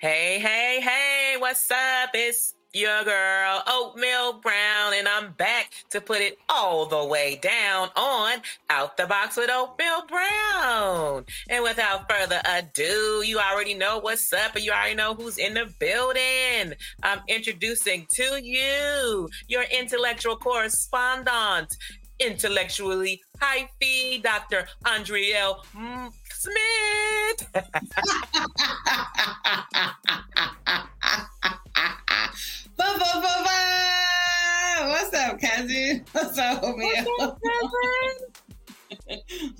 Hey, hey, hey, what's up? It's your girl, Oatmeal Brown, and I'm back to put it all the way down on Out the Box with Oatmeal Brown. And without further ado, you already know what's up, and you already know who's in the building. I'm introducing to you your intellectual correspondent, intellectually hyphy, Dr. Andrea L. Smith. What's up, cousin? What's up, Omeo?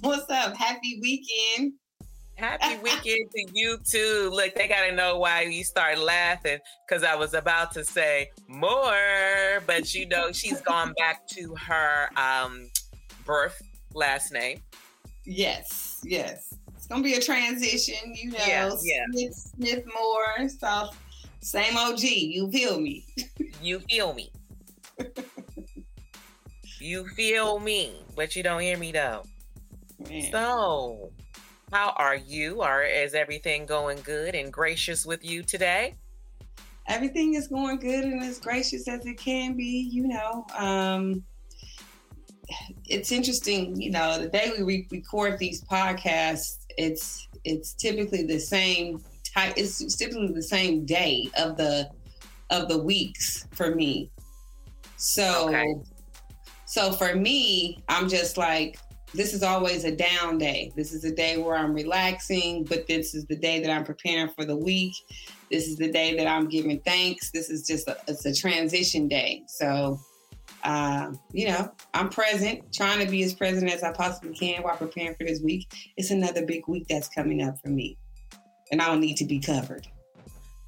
What's up? Happy weekend. Happy weekend to you too. Look, they gotta know why you start laughing because I was about to say more, but you know she's gone back to her um birth last name. Yes, yes gonna be a transition, you know. Yeah, yeah. Smith, Smith Moore, so same OG. You feel me? you feel me. you feel me, but you don't hear me though. Man. So, how are you? Are is everything going good and gracious with you today? Everything is going good and as gracious as it can be. You know, um, it's interesting. You know, the day we re- record these podcasts, it's it's typically the same type. It's typically the same day of the of the weeks for me. So, okay. so for me, I'm just like this is always a down day. This is a day where I'm relaxing, but this is the day that I'm preparing for the week. This is the day that I'm giving thanks. This is just a, it's a transition day. So uh, you know, I'm present, trying to be as present as I possibly can while preparing for this week. It's another big week that's coming up for me, and I don't need to be covered.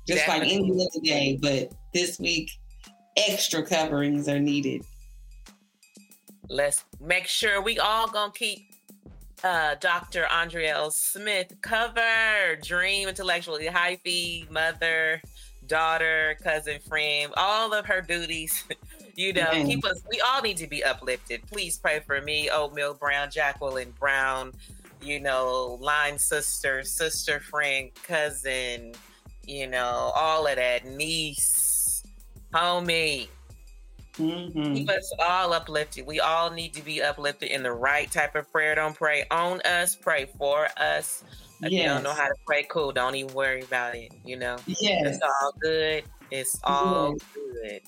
Just Definitely. like any other day, but this week, extra coverings are needed. Let's make sure we all gonna keep uh, Dr. Andrea L. Smith covered. Dream intellectually hyphy, mother, daughter, cousin, friend, all of her duties you know, keep us. We all need to be uplifted. Please pray for me, Oatmeal Brown, Jacqueline Brown. You know, line sister, sister, friend, cousin. You know, all of that niece, homie. Mm-hmm. Keep us all uplifted. We all need to be uplifted in the right type of prayer. Don't pray on us, pray for us. If yes. you don't know how to pray, cool. Don't even worry about it. You know, yes. it's all good. It's all yes. good.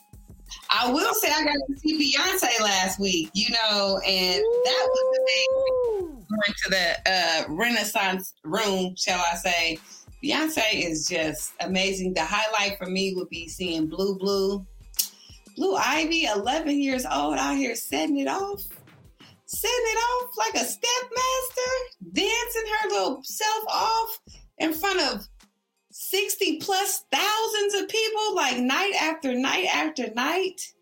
I will say I got to see Beyonce last week, you know, and that was the thing. Going to the uh, Renaissance room, shall I say. Beyonce is just amazing. The highlight for me would be seeing Blue Blue. Blue Ivy, 11 years old, out here setting it off. Setting it off like a stepmaster, dancing her little self off in front of 60 plus thousands of people, like night after night after night.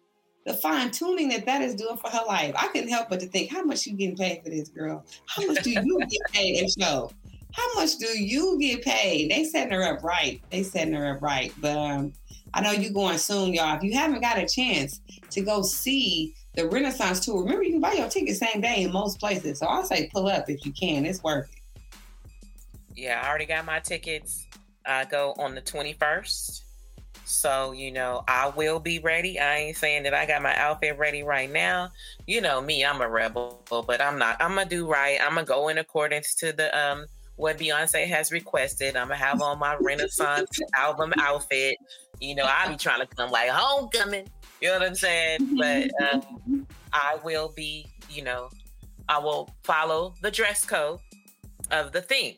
The fine tuning that that is doing for her life. I couldn't help but to think, how much you getting paid for this girl? How much do you get paid in show? How much do you get paid? They setting her up right. They setting her up right. But um, I know you going soon, y'all. If you haven't got a chance to go see the Renaissance tour, remember you can buy your ticket same day in most places. So I say pull up if you can. It's worth it. Yeah, I already got my tickets. I go on the 21st. So, you know, I will be ready. I ain't saying that I got my outfit ready right now. You know me, I'm a rebel, but I'm not. I'm gonna do right. I'm gonna go in accordance to the um what Beyonce has requested. I'm gonna have on my Renaissance album outfit. You know, I'll be trying to come like homecoming. You know what I'm saying? But um, I will be, you know, I will follow the dress code of the theme.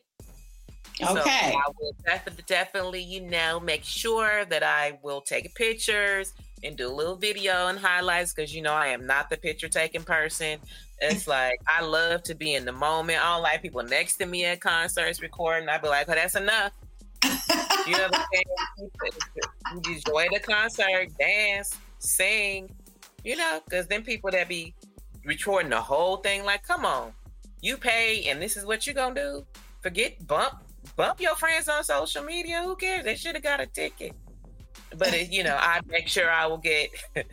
Okay. So I will definitely, definitely, you know, make sure that I will take pictures and do a little video and highlights because you know I am not the picture taking person. It's like I love to be in the moment. I don't like people next to me at concerts recording. I'd be like, "Oh, that's enough." you know what I'm saying? You enjoy the concert, dance, sing. You know, because then people that be recording the whole thing, like, come on, you pay, and this is what you're gonna do. Forget bump bump your friends on social media. Who cares? They should have got a ticket. But it, you know, I make sure I will get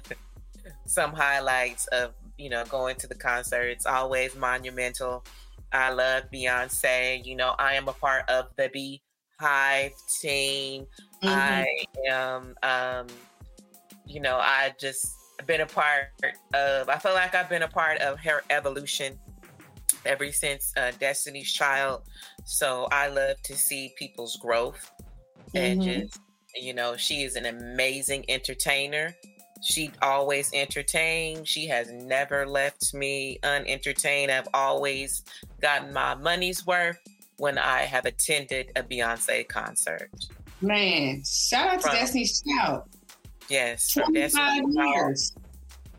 some highlights of you know going to the concert. It's always monumental. I love Beyonce. You know, I am a part of the BeyHive team. Mm-hmm. I am, um, you know, I just been a part of. I feel like I've been a part of her evolution ever since uh, Destiny's Child. So I love to see people's growth and mm-hmm. just, you know, she is an amazing entertainer. She always entertained. She has never left me unentertained. I've always gotten my money's worth when I have attended a Beyonce concert. Man, shout out to from, Destiny's Child. Yes, from Destiny's Child.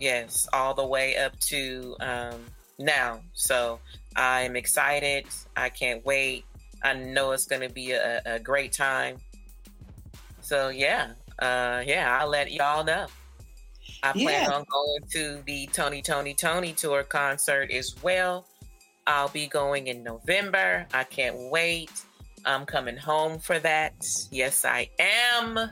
Yes, all the way up to um, now. So I'm excited. I can't wait. I know it's going to be a, a, great time. So yeah, uh, yeah, I'll let y'all know. I plan yeah. on going to the Tony Toni Toné tour concert as well. I'll be going in November. I can't wait. I'm coming home for that. Yes, I am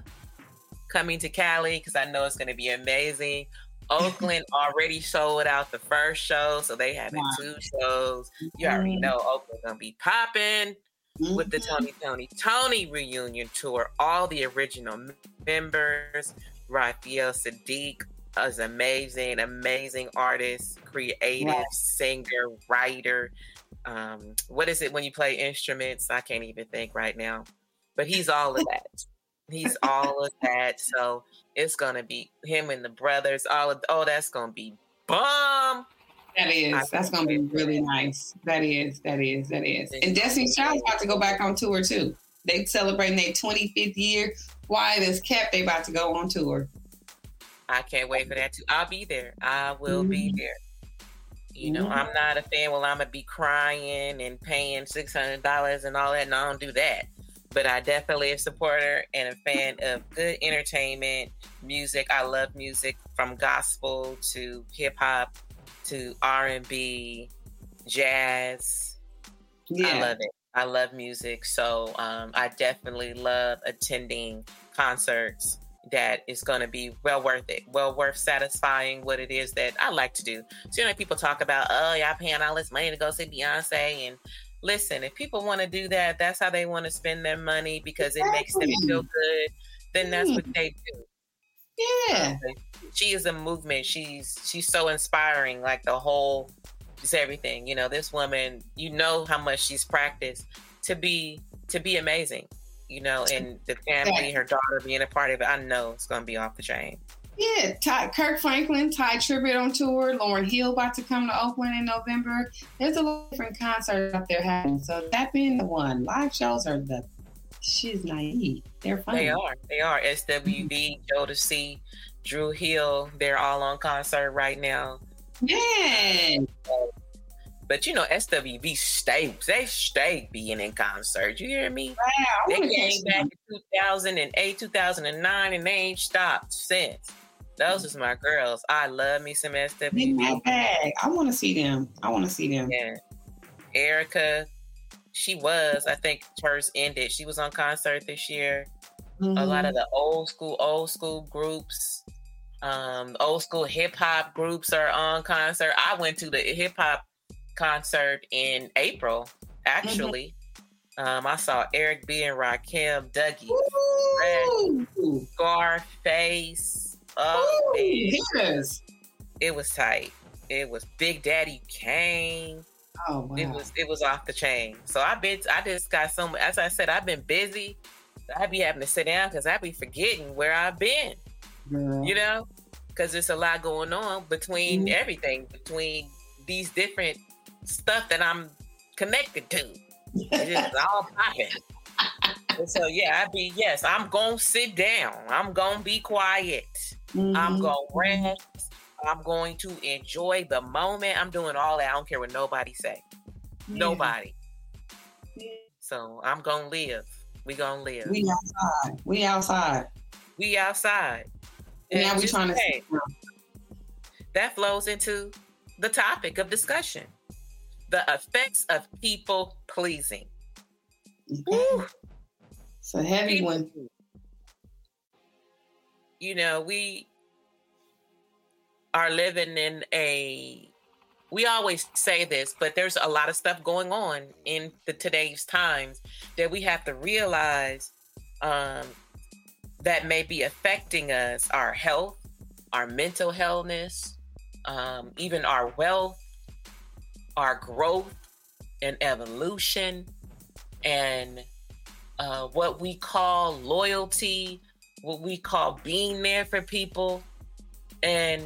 coming to Cali because I know it's going to be amazing. Oakland already sold out the first show, so they having wow. two shows. You already mm-hmm. know Oakland gonna be popping mm-hmm. with the mm-hmm. Tony Toni Toné reunion tour. All the original members, Raphael Saadiq is amazing, amazing artist, creative singer, writer. Um, what is it when you play instruments? I can't even think right now, but he's all of that. He's all of that. So it's gonna be him and the brothers. All of oh, that's gonna be bomb. That is. That's gonna be really nice. That is. That is. That is. And Destiny's Child's about to go back on tour too. They celebrating their 25th year. Why this kept they about to go on tour. I can't wait for that too. I'll be there. I will mm-hmm. be there. You know, mm-hmm. I'm not a fan. Well, I'm gonna be crying and paying six hundred dollars and all that. And I don't do that but I definitely a supporter and a fan of good entertainment, music. I love music from gospel to hip hop to R and B, jazz. Yeah. I love it. I love music, so um, I definitely love attending concerts. That is going to be well worth it, well worth satisfying what it is that I like to do. So you know, people talk about, oh, y'all paying all this money to go see Beyonce and listen, if people want to do that, that's how they want to spend their money because it makes them feel good, then that's what mm. they do. Yeah. she is a movement. She's she's so inspiring, like the whole just everything. You know, this woman, you know how much she's practiced to be to be amazing. You know, and the family, her daughter being a part of it, I know it's gonna be off the chain. Yeah, Ty, Kirk Franklin, Tye Tribbett on tour. Lauryn Hill about to come to Oakland in November. There's a lot of different concerts out there happening. So that being the one, live shows are the she's naive. They're fun. They are. They are. SWV, Jodeci, Dru Hill. They're all on concert right now. Yeah. But you know, SWV stay they stay being in concert. You hear me? Wow. They came back in 2008, 2009, and they ain't stopped since. Those is my girls. I love me some my bag. I want to see them. I want to see them. Yeah. Erykah, she was. I think hers ended. She was on concert this year. Mm-hmm. A lot of mm-hmm. the old school, old school groups, um, old school hip hop groups are on concert. I went to the hip hop concert in April. Actually, mm-hmm. um, I saw Eric B and Rakim, Dougie, Red, Scarface. Oh, yes. It was tight. It was Big Daddy Kane. Oh wow. It was it was off the chain. So I've been I just got so as I said, I've been busy. I be having to sit down because I be forgetting where I've been. Yeah. You know? Because there's a lot going on between mm-hmm. everything, between these different stuff that I'm connected to. It's all popping. so yeah, I be yes, I'm gonna sit down. I'm gonna be quiet. Mm-hmm. I'm gonna rest. I'm going to enjoy the moment. I'm doing all that. I don't care what nobody say. Yeah. Nobody. Yeah. So I'm gonna live. We gonna live. We outside. We outside. We outside. And now we trying to. Say, that flows into the topic of discussion: the effects of people pleasing. Okay. It's a heavy people, one you know, we are living in a we always say this, but there's a lot of stuff going on in the today's times that we have to realize um, that may be affecting us, our health, our mental healthness, um, even our wealth, our growth and evolution, and uh, what we call loyalty, what we call being there for people. And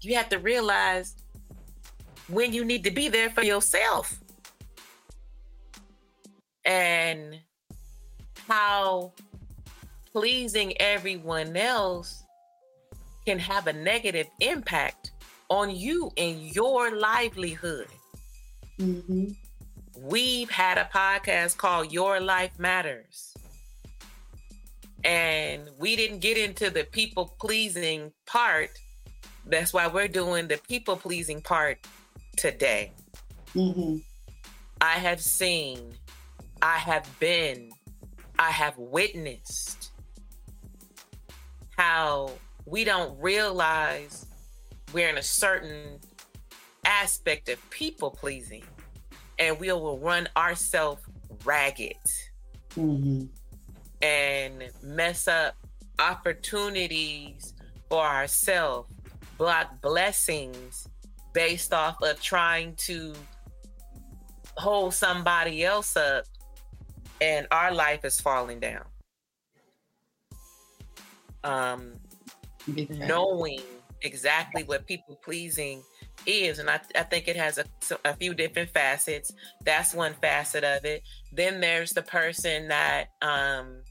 you have to realize when you need to be there for yourself and how pleasing everyone else can have a negative impact on you and your livelihood. Mm-hmm. We've had a podcast called Your Life Matters. And we didn't get into the people pleasing part. That's why we're doing the people pleasing part today. Mm-hmm. I have seen, I have been, I have witnessed how we don't realize we're in a certain aspect of people pleasing and we will run ourselves ragged mm-hmm. And mess up opportunities for ourselves, block blessings based off of trying to hold somebody else up and our life is falling down. Um, knowing exactly what people pleasing is and I, I think it has a, a few different facets. That's one facet of it. Then there's the person that um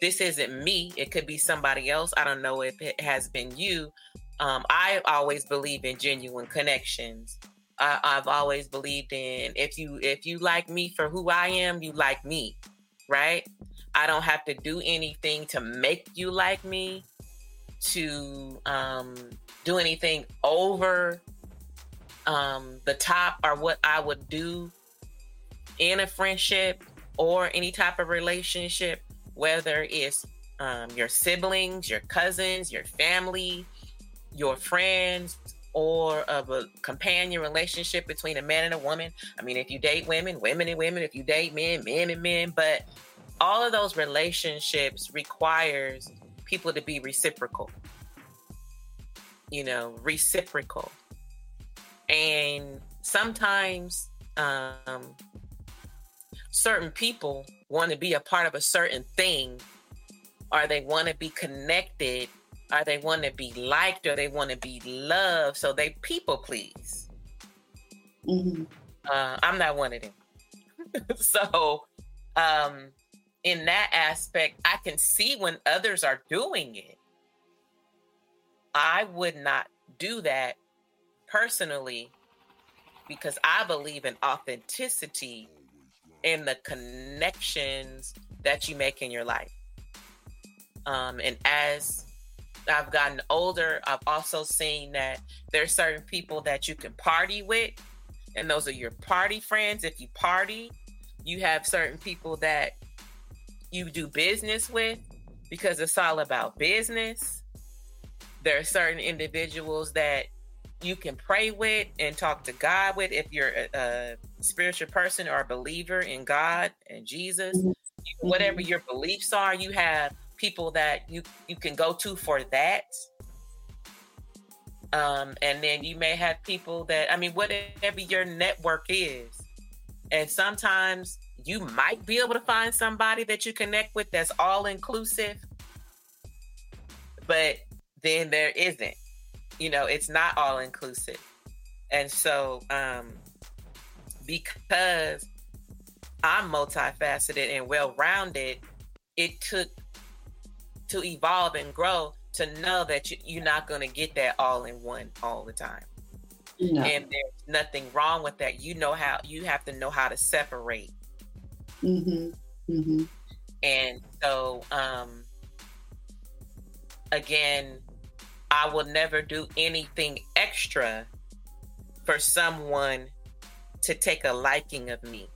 this isn't me. It could be somebody else. I don't know if it has been you. Um i always believe in genuine connections. I, i've always believed in if you if you like me for who i am you like me right? I don't have to do anything to make you like me to um do anything over um, the top are what I would do in a friendship or any type of relationship, whether it's um, your siblings, your cousins, your family, your friends, or of a companion relationship between a man and a woman. I mean, if you date women, women and women, if you date men, men and men, but all of those relationships requires people to be reciprocal. You know, reciprocal. And sometimes um, certain people want to be a part of a certain thing, or they want to be connected, or they want to be liked, or they want to be loved. So they people please. Mm-hmm. Uh, I'm not one of them. so, um, in that aspect, I can see when others are doing it. I would not do that personally because I believe in authenticity in the connections that you make in your life. Um, and as I've gotten older, I've also seen that there's certain people that you can party with, and those are your party friends. If you party, you have certain people that you do business with because it's all about business. There are certain individuals that you can pray with and talk to God with if you're a, a spiritual person or a believer in God and Jesus. Mm-hmm. Whatever your beliefs are, you have people that you you can go to for that. Um, and then you may have people that I mean, whatever your network is, and sometimes you might be able to find somebody that you connect with that's all inclusive, but then there isn't you know it's not all inclusive and so um because i'm multifaceted and well-rounded it took to evolve and grow to know that you, you're not going to get that all in one all the time no. and there's nothing wrong with that you know how you have to know how to separate mm-hmm. Mm-hmm. and so um again I will never do anything extra for someone to take a liking of me.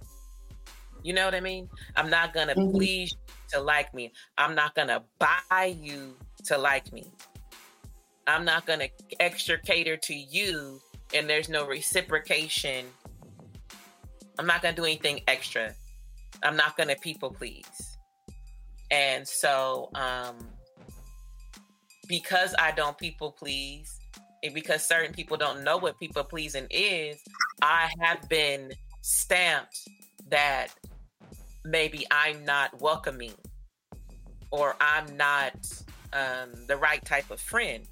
You know what I mean? I'm not going to mm-hmm. please to like me. I'm not going to buy you to like me. I'm not going to extra cater to you and there's no reciprocation. I'm not going to do anything extra. I'm not going to people please. And so um because I don't people please, and because certain people don't know what people pleasing is, I have been stamped that maybe I'm not welcoming or I'm not um, the right type of friend.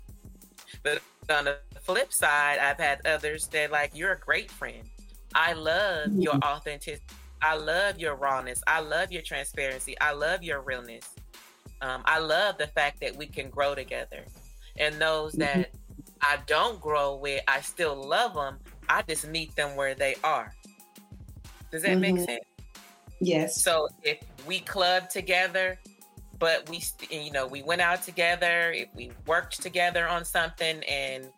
But on the flip side, I've had others that like, you're a great friend. I love mm-hmm. your authenticity. I love your rawness. I love your transparency. I love your realness. Um, I love the fact that we can grow together. And those mm-hmm. that I don't grow with, I still love them. I just meet them where they are. Does that mm-hmm. make sense? Yes. So if we club together, but we, you know, we went out together, if we worked together on something, and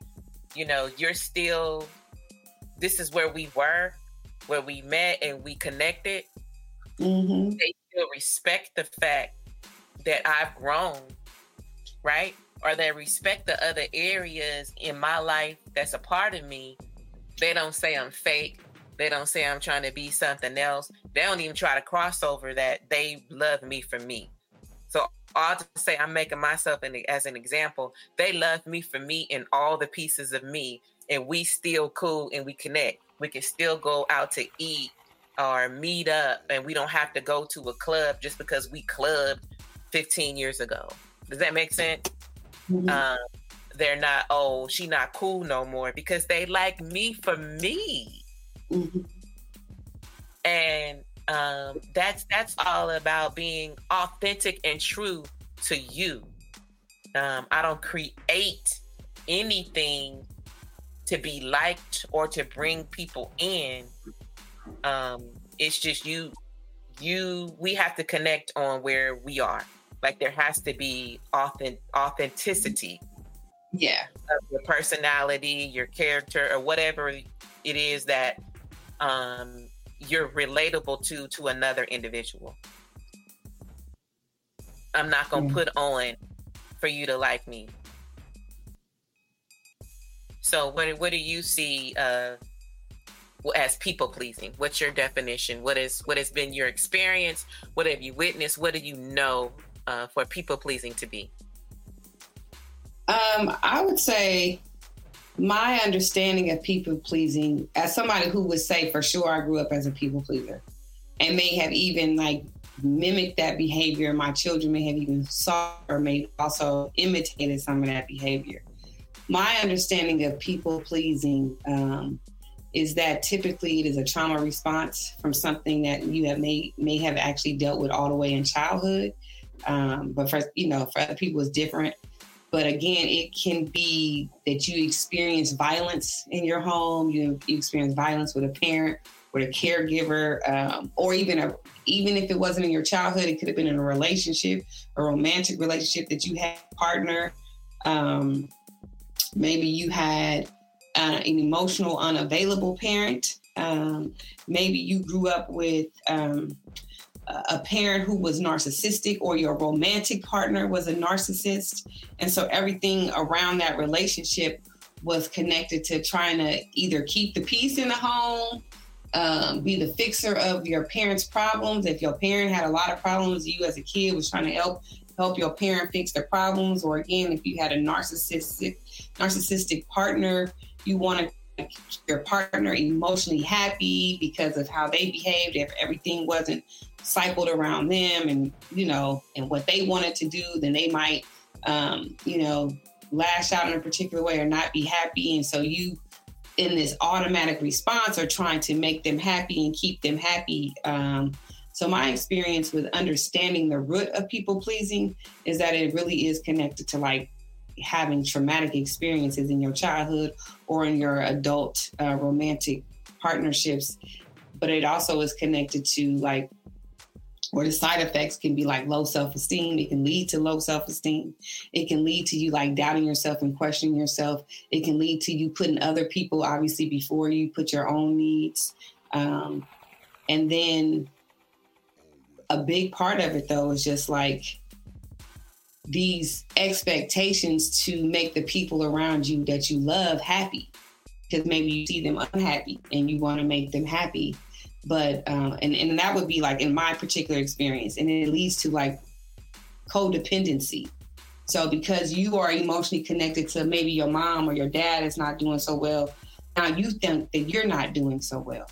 you know, you're still, this is where we were, where we met and we connected. Mm-hmm. They still respect the fact that I've grown, right? Or they respect the other areas in my life that's a part of me. They don't say I'm fake. They don't say I'm trying to be something else. They don't even try to cross over that. They love me for me. So I'll just say I'm making myself an, as an example. They love me for me and all the pieces of me, and we still cool and we connect. We can still go out to eat or meet up, and we don't have to go to a club just because we clubbed 15 years ago. Does that make sense? Mm-hmm. Um, they're not, oh, she not cool no more because they like me for me. Mm-hmm. And um, that's that's all about being authentic and true to you. Um, I don't create anything to be liked or to bring people in. Um, it's just you you we have to connect on where we are like there has to be authentic authenticity. Yeah. Of your personality your character or whatever it is that um you're relatable to to another individual. I'm not gonna put on for you to like me. So what what do you see uh as people pleasing? What's your definition? What is what has been your experience? What have you witnessed? What do you know uh, for people pleasing to be? Um, I would say my understanding of people pleasing, as somebody who would say for sure I grew up as a people pleaser and may have even like mimicked that behavior. My children may have even saw or may also imitated some of that behavior. My understanding of people pleasing um, is that typically it is a trauma response from something that you have may may have actually dealt with all the way in childhood um, but for you know, for other people, it's different. But again, it can be that you experience violence in your home. You, you experience violence with a parent, with a caregiver, um, or even a even if it wasn't in your childhood, it could have been in a relationship, a romantic relationship that you had a partner. Um, maybe you had uh, an emotional, unavailable parent. Um, maybe you grew up with um, a parent who was narcissistic or your romantic partner was a narcissist. And so everything around that relationship was connected to trying to either keep the peace in the home, um, be the fixer of your parents' problems. If your parent had a lot of problems, you as a kid was trying to help help your parent fix their problems. Or again, if you had a narcissistic narcissistic partner, you want to your partner emotionally happy because of how they behaved. If everything wasn't cycled around them and you know and what they wanted to do then they might um, you know lash out in a particular way or not be happy and so you in this automatic response are trying to make them happy and keep them happy um, so my experience with understanding the root of people pleasing is that it really is connected to like having traumatic experiences in your childhood or in your adult uh, romantic partnerships but it also is connected to like or the side effects can be like low self-esteem. It can lead to low self-esteem. It can lead to you like doubting yourself and questioning yourself. It can lead to you putting other people obviously before you. Put your own needs. Um, and then a big part of it though is just like these expectations to make the people around you that you love happy because maybe you see them unhappy and you want to make them happy but uh, and and that would be like in my particular experience, and it leads to like codependency. So because you are emotionally connected to maybe your mom or your dad is not doing so well, now you think that you're not doing so well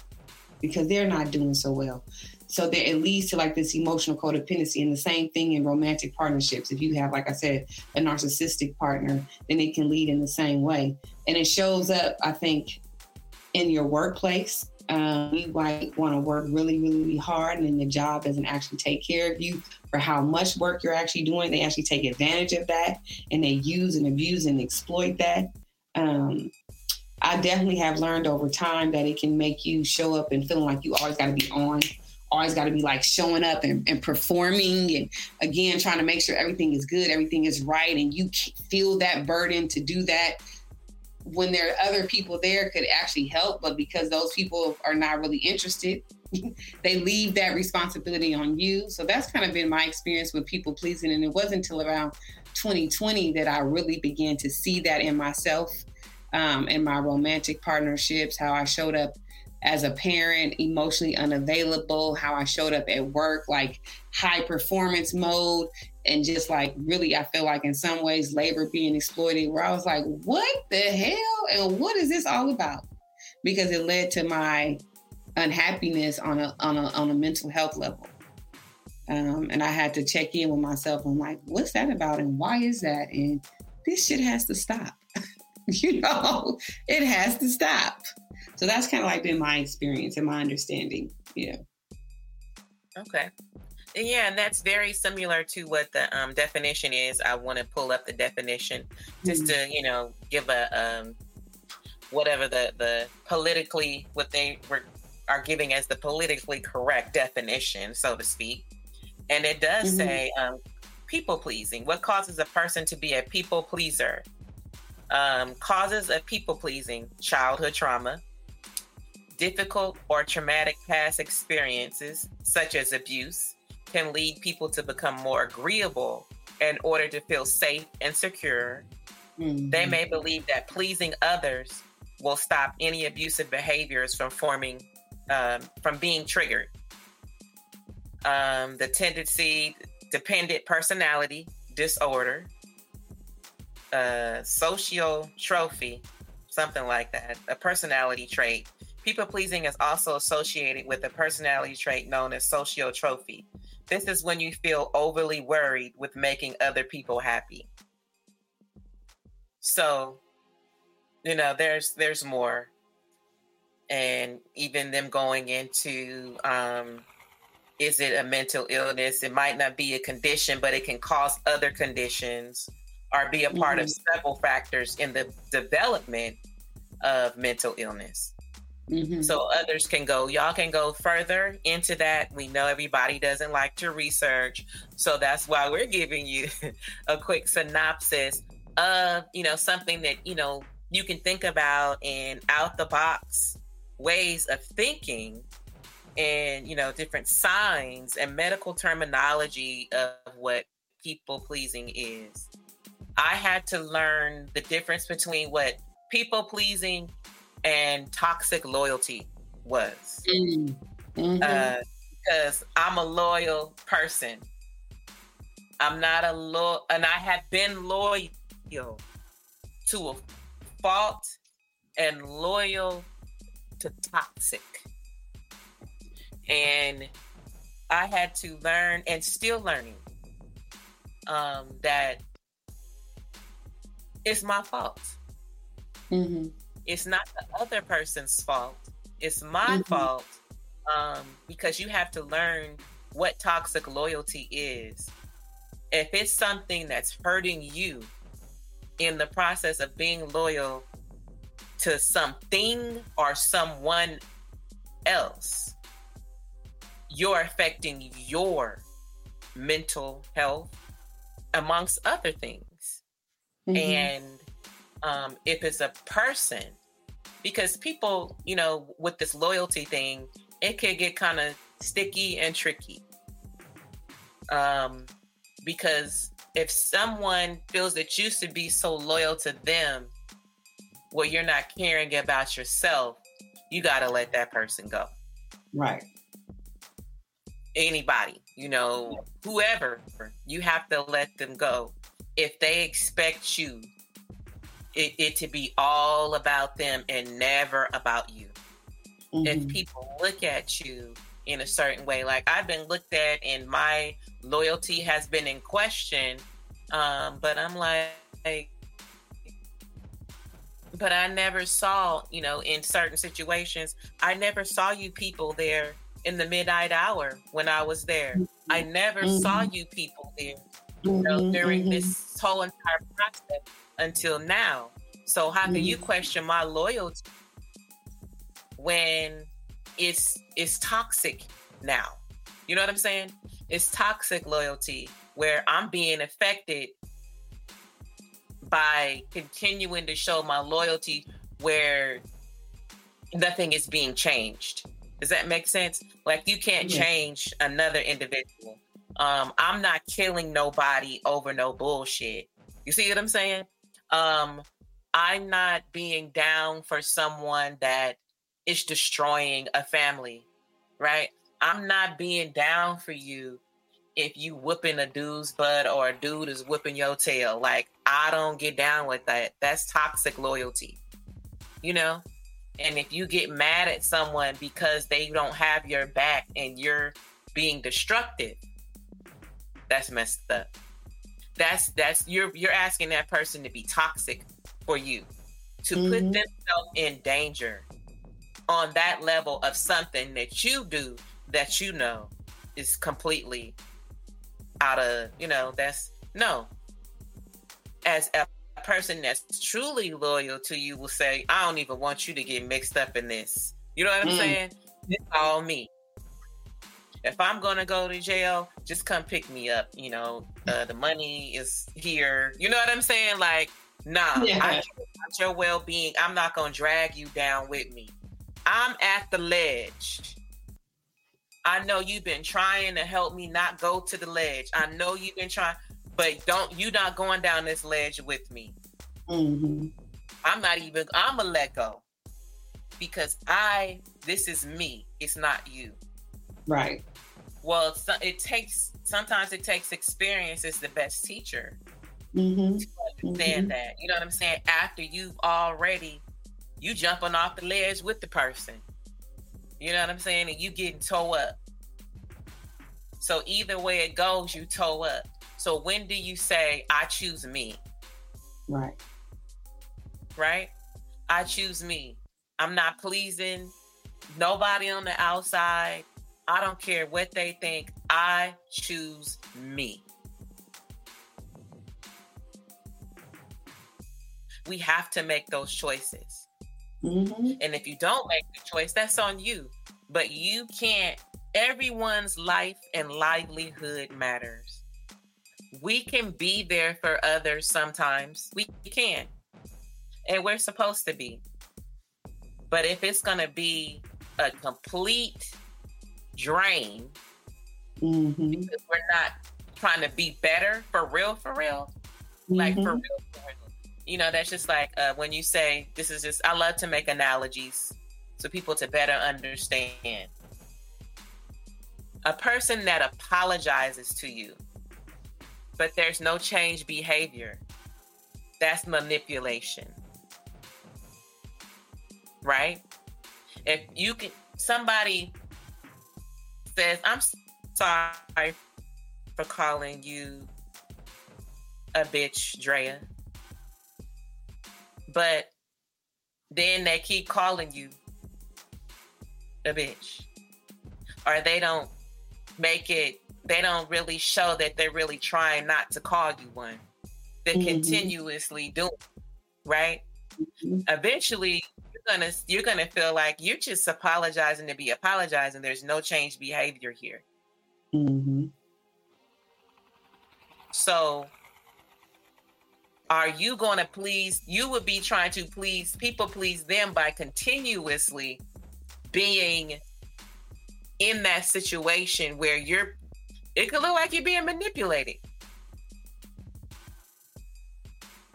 because they're not doing so well. So that it leads to like this emotional codependency and the same thing in romantic partnerships. If you have, like I said, a narcissistic partner, then it can lead in the same way. And it shows up, I think, in your workplace. Um, you might want to work really, really, really hard, and then the job doesn't actually take care of you for how much work you're actually doing. They actually take advantage of that, and they use and abuse and exploit that. Um, I definitely have learned over time that it can make you show up and feeling like you always got to be on, always got to be like showing up and, and, performing, and again trying to make sure everything is good, everything is right, and you feel that burden to do that when there are other people there could actually help, but because those people are not really interested, they leave that responsibility on you. So that's kind of been my experience with people pleasing. And it wasn't until around 2020 that I really began to see that in myself, um, in my romantic partnerships, how I showed up as a parent, emotionally unavailable, how I showed up at work, like high performance mode, and just like really, I feel like in some ways labor being exploited, where I was like, what the hell? And what is this all about? Because it led to my unhappiness on a on a on a mental health level. Um, and I had to check in with myself. I'm like, what's that about? And why is that? And this shit has to stop. you know, it has to stop. So that's kind of like been my experience and my understanding. Yeah. Okay. Yeah, and that's very similar to what the um, definition is. I want to pull up the definition just mm-hmm. to, you know, give a um, whatever the the politically what they were are giving as the politically correct definition, so to speak. And it does mm-hmm. say um, people pleasing. What causes a person to be a people pleaser? Um, causes of people pleasing: childhood trauma, difficult or traumatic past experiences such as abuse can lead people to become more agreeable in order to feel safe and secure. Mm-hmm. They may believe that pleasing others will stop any abusive behaviors from forming, um, from being triggered. Um, the tendency, dependent personality disorder, uh, social trophy, something like that, a personality trait. People pleasing is also associated with a personality trait known as sociotropy. This is when you feel overly worried with making other people happy. So, you know, there's there's more. And even them going into um is it a mental illness? It might not be a condition, but it can cause other conditions or be a part mm-hmm. of several factors in the development of mental illness. Mm-hmm. So others can go. Y'all can go further into that. We know everybody doesn't like to research, so that's why we're giving you a quick synopsis of you know something that you know you can think about in out the box ways of thinking and you know different signs and medical terminology of what people pleasing is. I had to learn the difference between what people pleasing and toxic loyalty was. Mm. Mm-hmm. Uh, because I'm a loyal person. I'm not a loyal, and I have been loyal to a fault and loyal to toxic. And I had to learn and still learning um, that it's my fault. Mm-hmm. It's not the other person's fault. It's my mm-hmm. fault um, because you have to learn what toxic loyalty is. If it's something that's hurting you in the process of being loyal to something or someone else, you're affecting your mental health, amongst other things. Mm-hmm. And um, if it's a person, because people, you know, with this loyalty thing, it can get kind of sticky and tricky. Um, because if someone feels that you should be so loyal to them, well, you're not caring about yourself, you got to let that person go. Right. Anybody, you know, whoever, you have to let them go if they expect you it, it to be all about them and never about you. Mm-hmm. If people look at you in a certain way, like I've been looked at and my loyalty has been in question, um, but I'm like, but I never saw, you know, in certain situations, I never saw you people there in the midnight hour when I was there. I never mm-hmm. saw you people there, you know, mm-hmm. during mm-hmm. this whole entire process until now. So how can you mm-hmm. question my loyalty when it's it's toxic now? You know what I'm saying? It's toxic loyalty where I'm being affected by continuing to show my loyalty where nothing is being changed. Does that make sense? Like you can't change another individual. Um, I'm not killing nobody over no bullshit. You see what I'm saying? Um, I'm not being down for someone that is destroying a family, right? I'm not being down for you if you whooping a dude's butt or a dude is whipping your tail. Like, I don't get down with that. That's toxic loyalty, you know? And if you get mad at someone because they don't have your back and you're being destructive, that's messed up. That's that's you're you're asking that person to be toxic for you to mm-hmm. put themselves in danger on that level of something that you do that you know is completely out of you know that's no as a person that's truly loyal to you will say i don't even want you to get mixed up in this you know what i'm mm. saying it's all me if i'm gonna go to jail just come pick me up you know uh, the money is here you know what i'm saying like nah yeah. i want your well-being i'm not gonna drag you down with me i'm at the ledge I know you've been trying to help me not go to the ledge. I know you've been trying, but don't you not going down this ledge with me. Mm-hmm. I'm not even. I'm gonna let go because I. This is me. It's not you. Right. Well, it takes. Sometimes it takes experience is the best teacher. Mm-hmm. To understand mm-hmm. that, you know what I'm saying. After you've already, you jumping off the ledge with the person. You know what I'm saying? And you getting toe up. So either way it goes, you toe up. So when do you say, I choose me? Right. Right? I choose me. I'm not pleasing nobody on the outside. I don't care what they think. I choose me. We have to make those choices. Mm-hmm. And if you don't make the choice, that's on you. But you can't, everyone's life and livelihood matters. We can be there for others sometimes. We can. And we're supposed to be. But if it's going to be a complete drain, mm-hmm. because we're not trying to be better for real, for real, mm-hmm. like for mm-hmm. real, for real you know, that's just like uh, when you say, this is just, I love to make analogies so people to better understand. A person that apologizes to you, but there's no change behavior, that's manipulation. Right? If you can, somebody says, I'm sorry for calling you a bitch, Drea but then they keep calling you a bitch. Or they don't make it, they don't really show that they're really trying not to call you one. They're mm-hmm. continuously doing, right? Mm-hmm. Eventually, gonna you're gonna feel like you're just apologizing to be apologizing. There's no change behavior here. Mm-hmm. So are you going to please you would be trying to please people please them by continuously being in that situation where you're it could look like you're being manipulated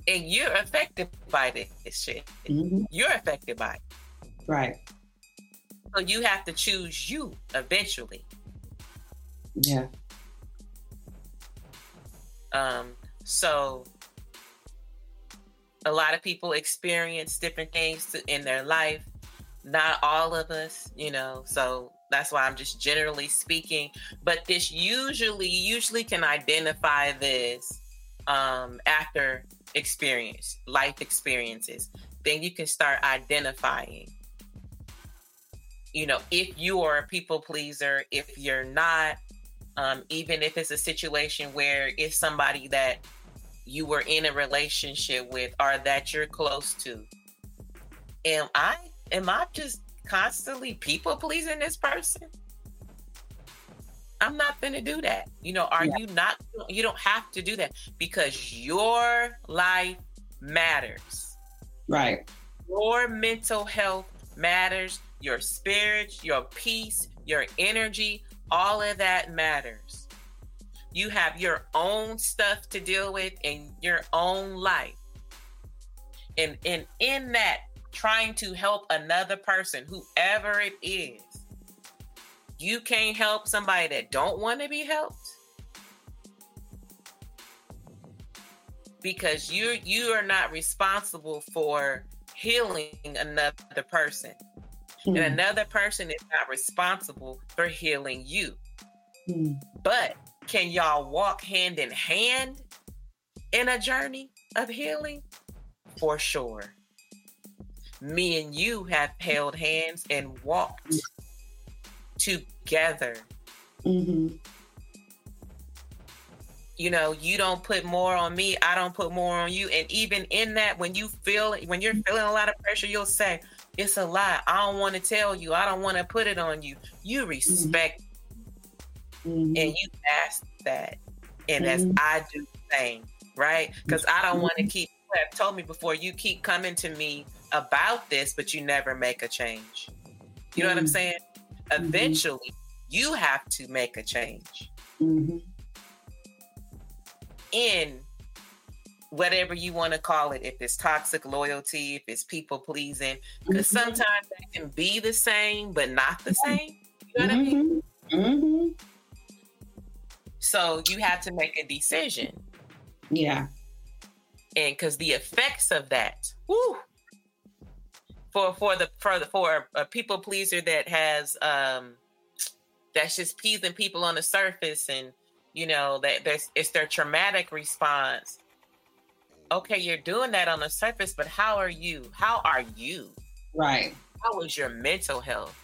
and you're affected by this shit mm-hmm. you're affected by it right so you have to choose you eventually yeah um So a lot of people experience different things in their life. Not all of us, you know. So that's why I'm just generally speaking. But this usually, usually can identify this um, after experience, life experiences. Then you can start identifying. You know, if you are a people pleaser, if you're not, um, even if it's a situation where it's somebody that you were in a relationship with or that you're close to. Am I am I just constantly people pleasing this person? I'm not going to do that. You know, are yeah. you not you don't have to do that because your life matters. Right. Your mental health matters, your spirit, your peace, your energy, all of that matters. You have your own stuff to deal with in your own life. And, and in that, trying to help another person, whoever it is, you can't help somebody that don't want to be helped because you you are not responsible for healing another person and hmm. another person is not responsible for healing you mm. but can y'all walk hand in hand in a journey of healing? For sure. Me and you have held hands and walked together. Mm-hmm. You know, you don't put more on me, I don't put more on you. And even in that, when you feel when you're feeling a lot of pressure, you'll say, It's a lie. I don't want to tell you. I don't want to put it on you. You mm-hmm. respect mm-hmm. and you ask that, and mm-hmm. as I do the same, right? Because I don't want to mm-hmm. keep. You have told me before you keep coming to me about this, but you never make a change. You know what I'm mm-hmm. Mm-hmm. Eventually, you have to make a change in whatever you want to call it, if it's toxic loyalty, if it's people pleasing, because mm-hmm. sometimes they can be the same but not the same. You know what mm-hmm. I mean? Mm-hmm. So you have to make a decision. Yeah. And because the effects of that, whoo, for for the for the for a people pleaser that has um that's just pleasing people on the surface and you know that there's it's their traumatic response okay you're doing that on the surface but how are you how are you right how is your mental health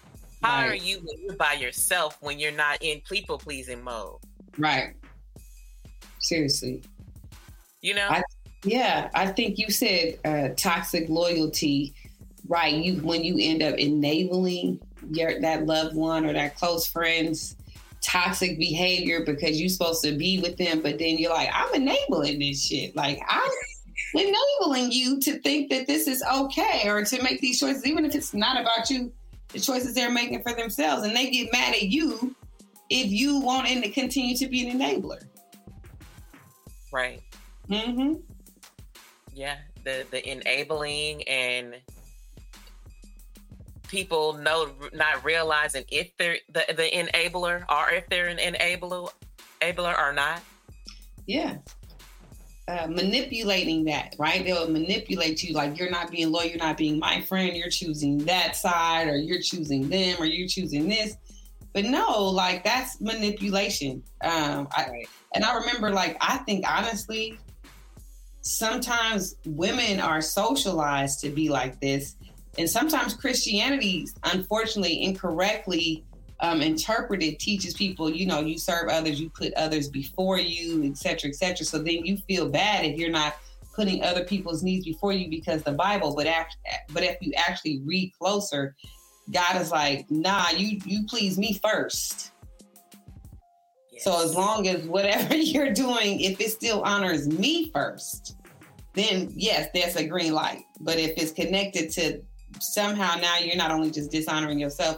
how right. are you when you're by yourself when you're not in people pleasing mode Right. Seriously. You know? I, yeah, I think you said uh, toxic loyalty. Right. You when you end up enabling your that loved one or that close friend's toxic behavior because you're supposed to be with them, but then you're like, I'm enabling this shit. Like I'm enabling you to think that this is okay or to make these choices, even if it's not about you, the choices they're making for themselves, and they get mad at you if you want to continue to be an enabler. Right. Mm-hmm. Yeah, the the enabling and people know not realizing if they're the, the enabler or if they're an enabler enabler or not. Yeah. Uh, manipulating that, right? They'll manipulate you like you're not being loyal, you're not being my friend, you're choosing that side, or you're choosing them, or you're choosing this. But no, like that's manipulation. Um, I, and I remember, like, I think honestly, sometimes women are socialized to be like this. And sometimes Christianity, unfortunately, incorrectly um, interpreted, teaches people, you know, you serve others, you put others before you, et cetera, et cetera. So then you feel bad if you're not putting other people's needs before you because the Bible. But act, but if you actually read closer, God is like, nah, you you please me first. Yes. So as long as whatever you're doing, if it still honors me first, then yes, that's a green light. But if it's connected to somehow now you're not only just dishonoring yourself,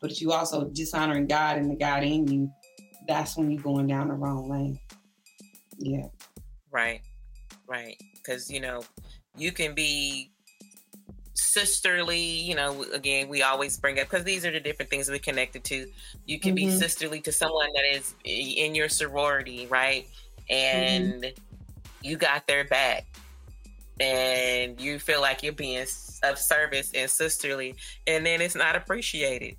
but you also dishonoring God and the God in you, that's when you're going down the wrong lane. Yeah. Right. Right. Because, you know, you can be sisterly, you know, again, we always bring up because these are the different things we're connected to. You can mm-hmm. be sisterly to someone that is in your sorority, right? And mm-hmm. you got their back and you feel like you're being of service and sisterly, and then it's not appreciated.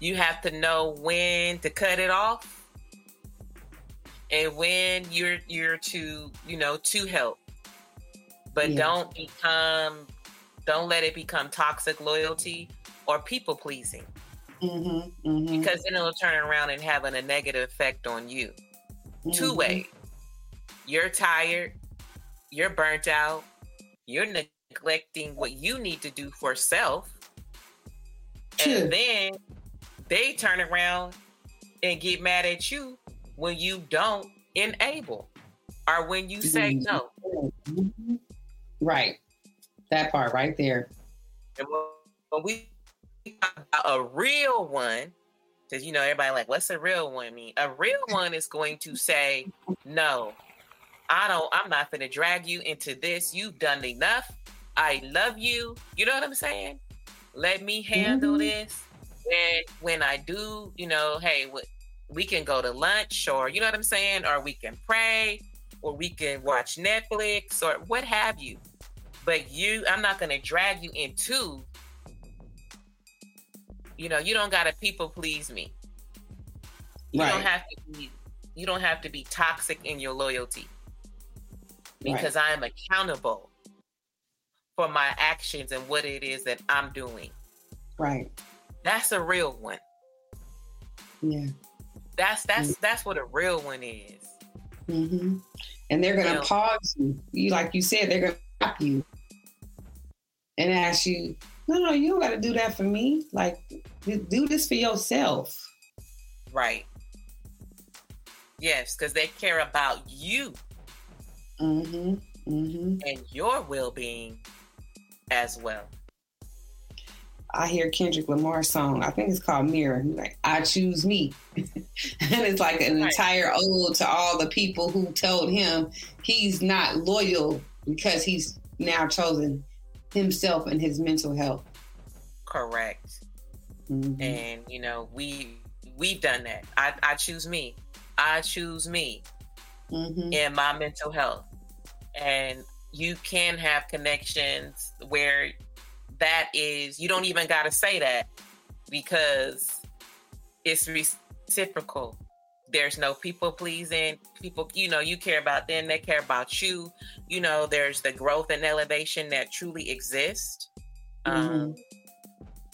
You have to know when to cut it off and when you're you're to you know to help but yeah. don't become don't let it become toxic loyalty or people pleasing mm-hmm, mm-hmm. because then it'll turn around and having a negative effect on you mm-hmm. two way. you're tired you're burnt out you're neglecting what you need to do for self and then they turn around and get mad at you when you don't enable or when you say mm-hmm. no mm-hmm. Right. That part right there. And when we talk about a real one, because you know everybody like, what's a real one mean? A real one is going to say, no, I don't. I'm not going to drag you into this. You've done enough. I love you. You know what I'm saying? Let me handle mm-hmm. this. And when I do, you know, hey, we can go to lunch, or you know what I'm saying, or we can pray, or we can watch Netflix, or what have you. But you, I'm not going to drag you into, you know, you don't got to people please me. You right. don't have to be, you don't have to be toxic in your loyalty because right. I am accountable for my actions and what it is that I'm doing. Right. That's a real one. Yeah. That's that's mm-hmm. that's what a real one is. Mm-hmm. And they're gonna you know, pause you. You like you said, they're gonna stop you and ask you, no, no, you don't got to do that for me. Like, do this for yourself. Right. Yes, because they care about you. Mm-hmm. Mm-hmm. And your well-being as well. I hear Kendrick Lamar's song. I think it's called Mirror. like, I choose me. and it's like an entire ode to all the people who told him he's not loyal because he's now chosen himself and his mental health. Correct. Mm-hmm. And you know, we we've done that. I, I choose me. I choose me mm-hmm. in my mental health. And you can have connections where that is you don't even got to say that because it's reciprocal there's no people pleasing people you know you care about them they care about you you know there's the growth and elevation that truly exists um, mm-hmm. um,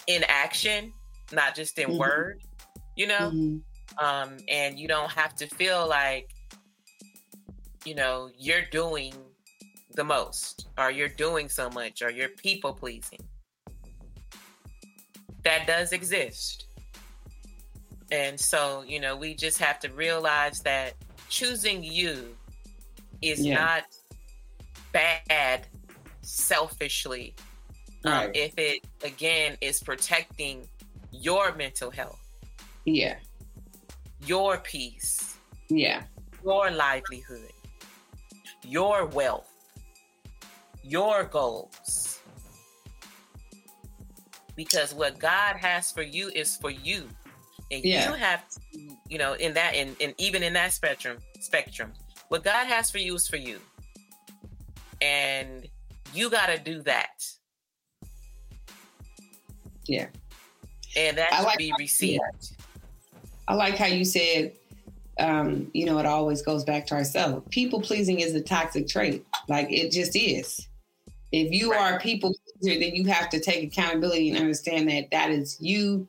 in action not just in mm-hmm. word you know mm-hmm. um, and you don't have to feel like you know you're doing the most or you're doing so much or you're people pleasing that does exist and so, you know, we just have to realize that choosing you is yeah. not bad selfishly. Um, right. Um, if it, again, is protecting your mental health. Yeah. Your peace. Yeah. Your livelihood. Your wealth. Your goals. Because what God has for you is for you and yeah. you have to you know in that and, and even in that spectrum spectrum what god has for you is for you and you got to do that yeah and that I like be received i like how you said um, you know it always goes back to ourselves people pleasing is a toxic trait like it just is if you right. are a people pleaser then you have to take accountability and understand that that is you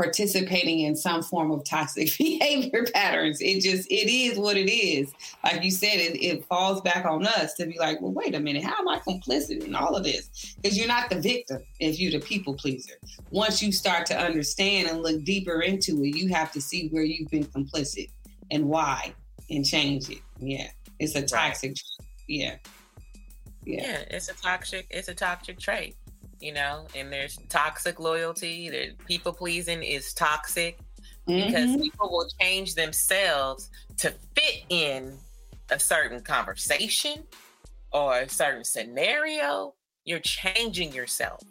participating in some form of toxic behavior patterns. It just it is what it is. Like you said, it, it falls back on us to be like, well, wait a minute, how am I complicit in all of this? Because you're not the victim if you're the people pleaser. Once you start to understand and look deeper into it, you have to see where you've been complicit and why and change it. Yeah. It's a toxic right. yeah. Yeah. Yeah, it's a toxic it's a toxic trait you know, and there's toxic loyalty. The people pleasing is toxic mm-hmm. because people will change themselves to fit in a certain conversation or a certain scenario. You're changing yourself.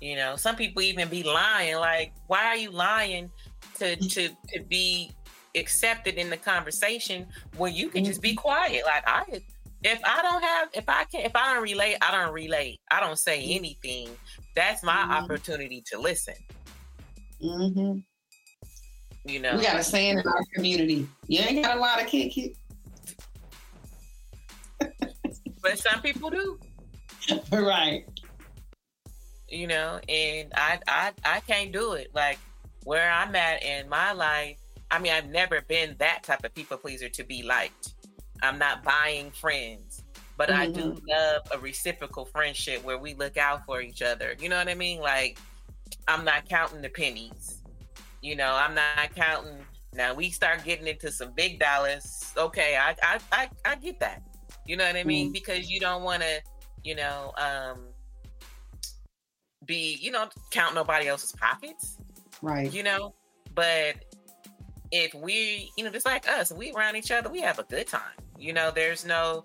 You know, some people even be lying. Like, why are you lying to to to be accepted in the conversation where you can just be mm-hmm. quiet. Like I if I don't have if I can if I don't relate, I don't relate. I don't say mm-hmm. anything. That's my mm-hmm. opportunity to listen. Mm-hmm. You know, we got a saying in our community: "You ain't got a lot of kick it." but some people do. right. You know, and I I I can't do it. Like where I'm at in my life, I mean, I've never been that type of people pleaser to be liked. I'm not buying friends, but mm-hmm. I do mm-hmm. love a reciprocal friendship where we look out for each other. You know what I mean? Like, I'm not counting the pennies. You know, I'm not counting. Now we start getting into some big dollars. Okay, I I I, I get that. You know what I mean? Mm-hmm. Because you don't want to, you know, um, be, you know, count nobody else's pockets. Right. You know, but if we, you know, just like us, we around each other, we have a good time. You know, there's no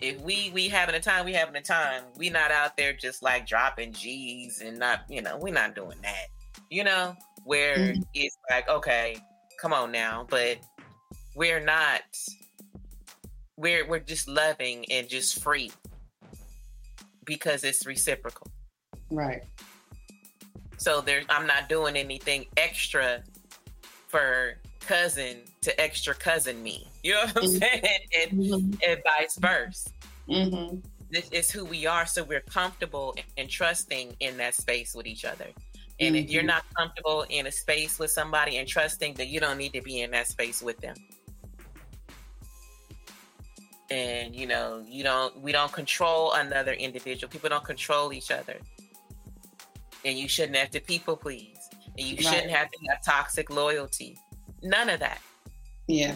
if we we having a time, we having a time. We not out there just like dropping G's and not, you know, we're not doing that. You know, where mm-hmm. it's like, okay, come on now, but we're not we're we're just loving and just free because it's reciprocal. Right. So there's I'm not doing anything extra for cousin to extra cousin me. You know what I'm mm-hmm. saying? And, mm-hmm. and vice versa. Mm-hmm. This is who we are, so we're comfortable and trusting in that space with each other. And if you're mm-hmm. not comfortable in a space with somebody and trusting, that you don't need to be in that space with them. And you know, you don't. We don't control another individual. People don't control each other. And you shouldn't have to people please. And you right. shouldn't have to have toxic loyalty None of that. Yeah.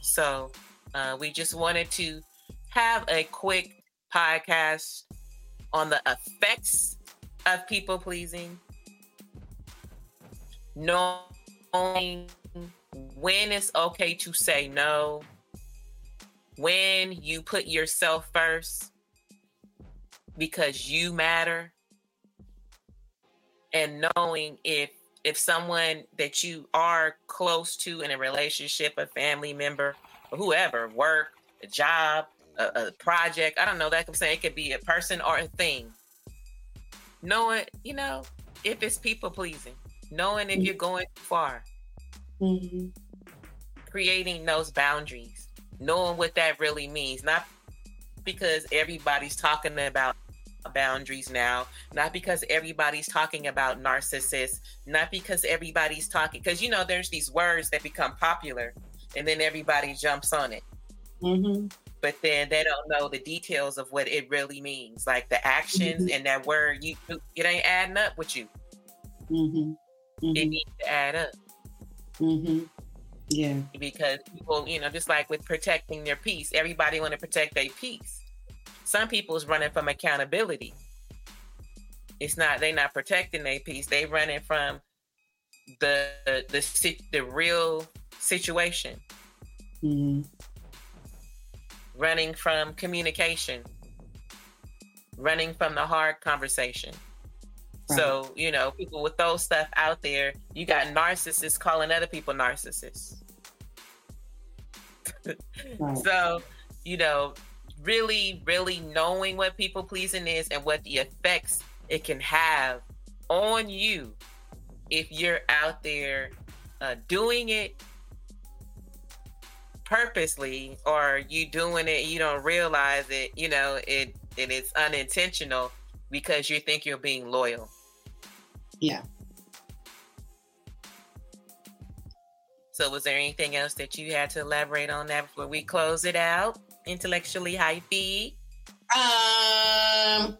So uh, we just wanted to have a quick podcast on the effects of people pleasing, knowing when it's okay to say no, when you put yourself first because you matter, and knowing if if someone that you are close to in a relationship, a family member, or whoever, work, a job, a, a project, I don't know, that I'm saying it could be a person or a thing. Knowing, you know, if it's people pleasing, knowing if you're going too far, mm-hmm. creating those boundaries, knowing what that really means, not because everybody's talking about boundaries now, not because everybody's talking about narcissists, not because everybody's talking, because you know, there's these words that become popular and then everybody jumps on it. Mm-hmm. But then they don't know the details of what it really means, like the actions mm-hmm. and that word. You, it ain't adding up with you. Mm-hmm. It mm-hmm. needs to add up. Mm-hmm. Yeah. Because people, you know, just like with protecting their peace, everybody want to protect their peace. Some people is running from accountability. It's not they're not protecting their peace. They running from the the the, the real situation. Mm-hmm. Running from communication. Running from the hard conversation. Right. So, you know, people with those stuff out there, you got narcissists calling other people narcissists. right. So, you know, really, really knowing what people pleasing is and what the effects it can have on you if you're out there uh, doing it purposely or you doing it you don't realize it you know it and it's unintentional because you think you're being loyal. Yeah. So was there anything else that you had to elaborate on that before we close it out intellectually hyphy? Um,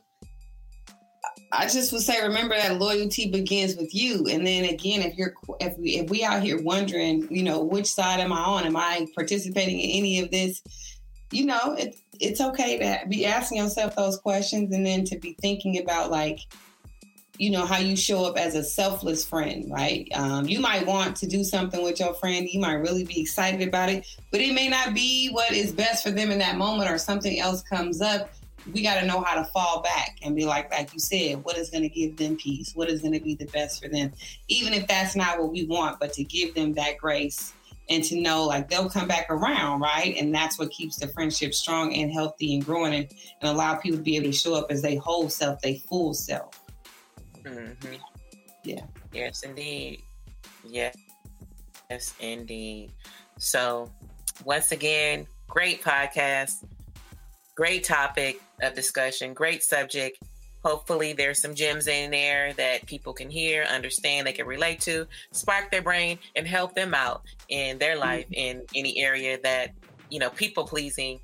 I just would say, remember that loyalty begins with you. And then again, if you're if we if we out here wondering, you know, which side am I on? Am I participating in any of this? You know, it, it's okay to be asking yourself those questions and then to be thinking about like you know how you show up as a selfless friend right um, you might want to do something with your friend you might really be excited about it but it may not be what is best for them in that moment or something else comes up we got to know how to fall back and be like, like you said, what is going to give them peace? What is going to be the best for them? Even if that's not what we want, but to give them that grace and to know like they'll come back around, right? And that's what keeps the friendship strong and healthy and growing and, and allow people to be able to show up as they whole self, they full self. Mm-hmm. Yeah. Yes, indeed. Yeah. Yes, indeed. So, once again, great podcast, great topic of discussion, great subject. Hopefully, there's some gems in there that people can hear, understand, they can relate to, spark their brain, and help them out in their mm-hmm. life in any area that, you know, people pleasing,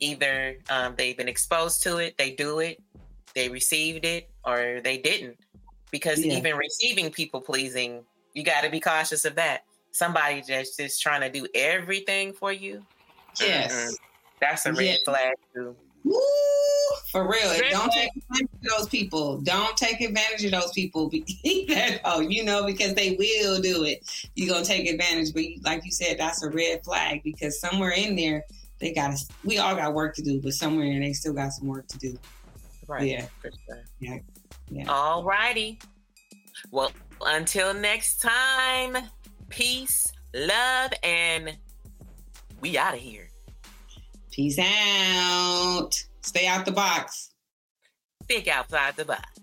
either um, they've been exposed to it, they do it, they received it, or they didn't. Because yeah. even receiving people pleasing, you got to be cautious of that. Somebody just just trying to do everything for you. Yes, mm-hmm. that's a red yeah. flag too. Woo, for real. Don't take advantage of those people. Don't take advantage of those people. oh, you know, because they will do it. You're gonna take advantage, but like you said, that's a red flag because somewhere in there they got us. We all got work to do, but somewhere in there they still got some work to do. Right. Yeah. Sure. Yeah. Yeah. All righty. Well, until next time, peace, love, and we out of here. Peace out. Stay out the box. Think outside the box.